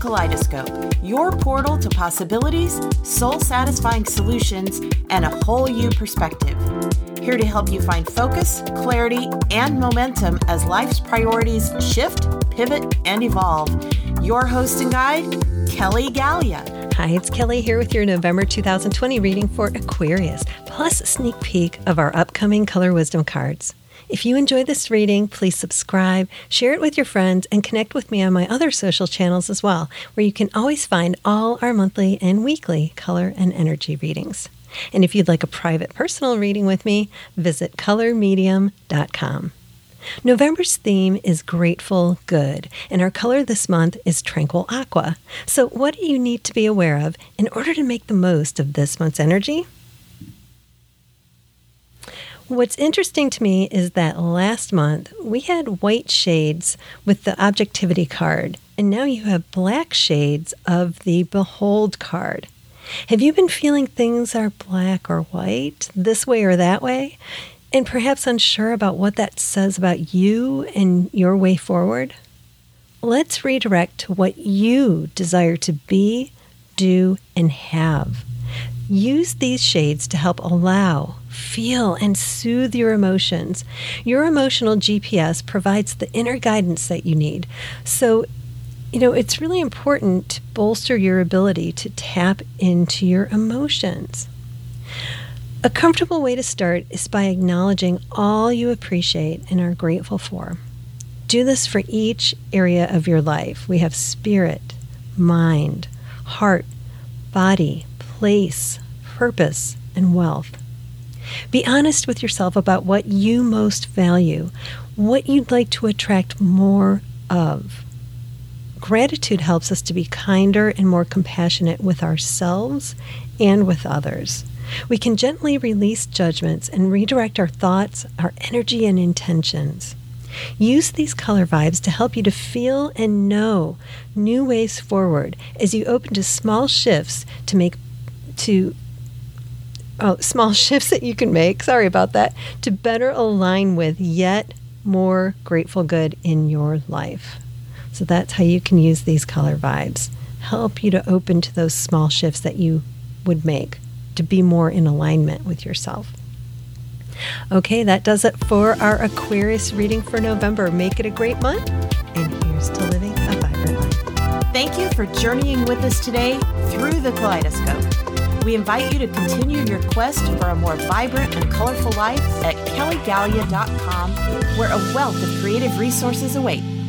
Kaleidoscope, your portal to possibilities, soul satisfying solutions, and a whole you perspective. Here to help you find focus, clarity, and momentum as life's priorities shift, pivot, and evolve. Your host and guide, Kelly Gallia. Hi, it's Kelly here with your November 2020 reading for Aquarius, plus a sneak peek of our upcoming Color Wisdom cards. If you enjoy this reading, please subscribe, share it with your friends, and connect with me on my other social channels as well, where you can always find all our monthly and weekly color and energy readings. And if you'd like a private personal reading with me, visit colormedium.com. November's theme is Grateful Good, and our color this month is Tranquil Aqua. So, what do you need to be aware of in order to make the most of this month's energy? What's interesting to me is that last month we had white shades with the objectivity card, and now you have black shades of the behold card. Have you been feeling things are black or white, this way or that way, and perhaps unsure about what that says about you and your way forward? Let's redirect to what you desire to be, do, and have. Use these shades to help allow, feel, and soothe your emotions. Your emotional GPS provides the inner guidance that you need. So, you know, it's really important to bolster your ability to tap into your emotions. A comfortable way to start is by acknowledging all you appreciate and are grateful for. Do this for each area of your life. We have spirit, mind, heart, body, place, purpose, and wealth. Be honest with yourself about what you most value, what you'd like to attract more of. Gratitude helps us to be kinder and more compassionate with ourselves and with others. We can gently release judgments and redirect our thoughts, our energy, and intentions. Use these color vibes to help you to feel and know new ways forward as you open to small shifts to make to oh, small shifts that you can make, sorry about that, to better align with yet more grateful good in your life. So that's how you can use these color vibes. Help you to open to those small shifts that you would make to be more in alignment with yourself. Okay, that does it for our Aquarius reading for November. Make it a great month, and here's to living a vibrant life. Thank you for journeying with us today through the kaleidoscope. We invite you to continue your quest for a more vibrant and colorful life at kellygallia.com, where a wealth of creative resources await.